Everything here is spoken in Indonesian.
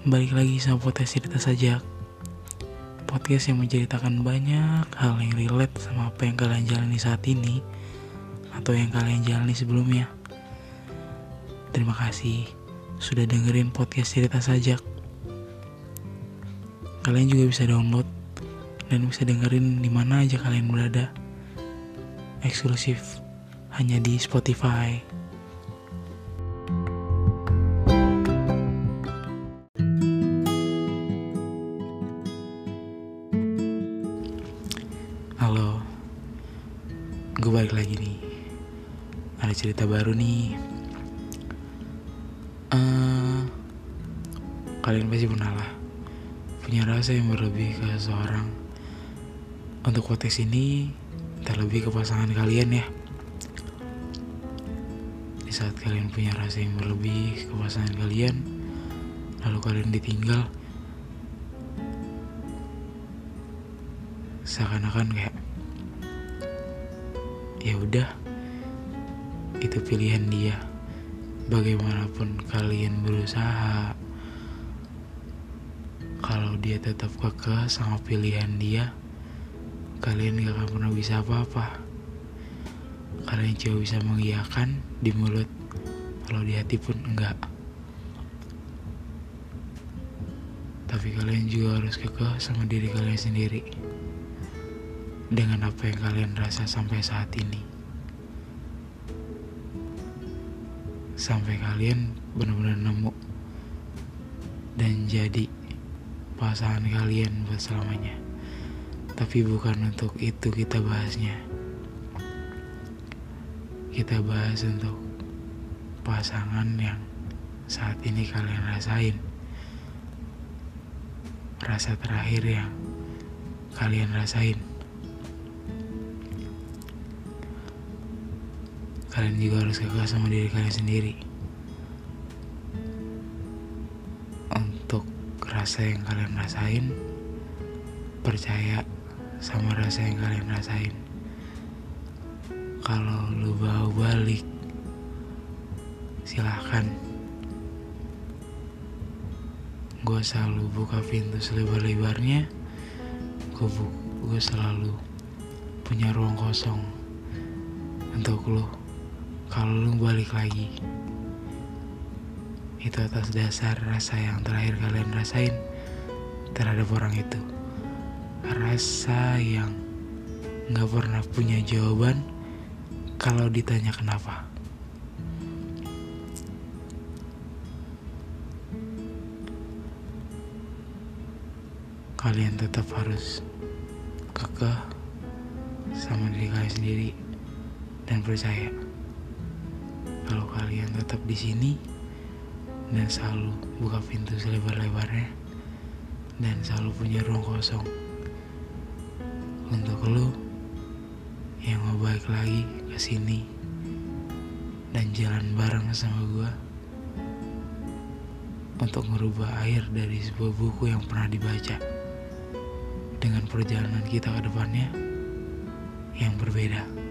Balik lagi sama podcast cerita saja Podcast yang menceritakan banyak hal yang relate sama apa yang kalian jalani saat ini Atau yang kalian jalani sebelumnya. Terima kasih sudah dengerin podcast cerita saja Kalian juga bisa download dan bisa dengerin di mana aja kalian berada. Eksklusif hanya di Spotify. Gue balik lagi nih. Ada cerita baru nih. Eh, kalian pasti pernah lah punya rasa yang berlebih ke seseorang. Untuk konteks ini, terlebih ke pasangan kalian ya. Di saat kalian punya rasa yang berlebih ke pasangan kalian, lalu kalian ditinggal, seakan-akan kayak ya udah itu pilihan dia. Bagaimanapun kalian berusaha kalau dia tetap kekeh sama pilihan dia kalian gak akan pernah bisa apa-apa. Kalian cuma bisa mengiyakan di mulut kalau di hati pun enggak. Tapi kalian juga harus kekeh sama diri kalian sendiri dengan apa yang kalian rasa sampai saat ini. Sampai kalian benar-benar nemu dan jadi pasangan kalian buat selamanya. Tapi bukan untuk itu kita bahasnya. Kita bahas untuk pasangan yang saat ini kalian rasain. Rasa terakhir yang kalian rasain. Kalian juga harus kekeh sama diri kalian sendiri. Untuk rasa yang kalian rasain percaya sama rasa yang kalian rasain. Kalau lu bawa balik silahkan. Gue selalu buka pintu selebar-lebarnya. Gue, gue selalu punya ruang kosong untuk lu kalau lu balik lagi itu atas dasar rasa yang terakhir kalian rasain terhadap orang itu. Rasa yang nggak pernah punya jawaban kalau ditanya kenapa. Kalian tetap harus kekeh sama diri kalian sendiri dan percaya kalau kalian tetap di sini dan selalu buka pintu selebar-lebarnya dan selalu punya ruang kosong untuk lo yang mau balik lagi ke sini dan jalan bareng sama gue untuk merubah air dari sebuah buku yang pernah dibaca dengan perjalanan kita ke depannya yang berbeda.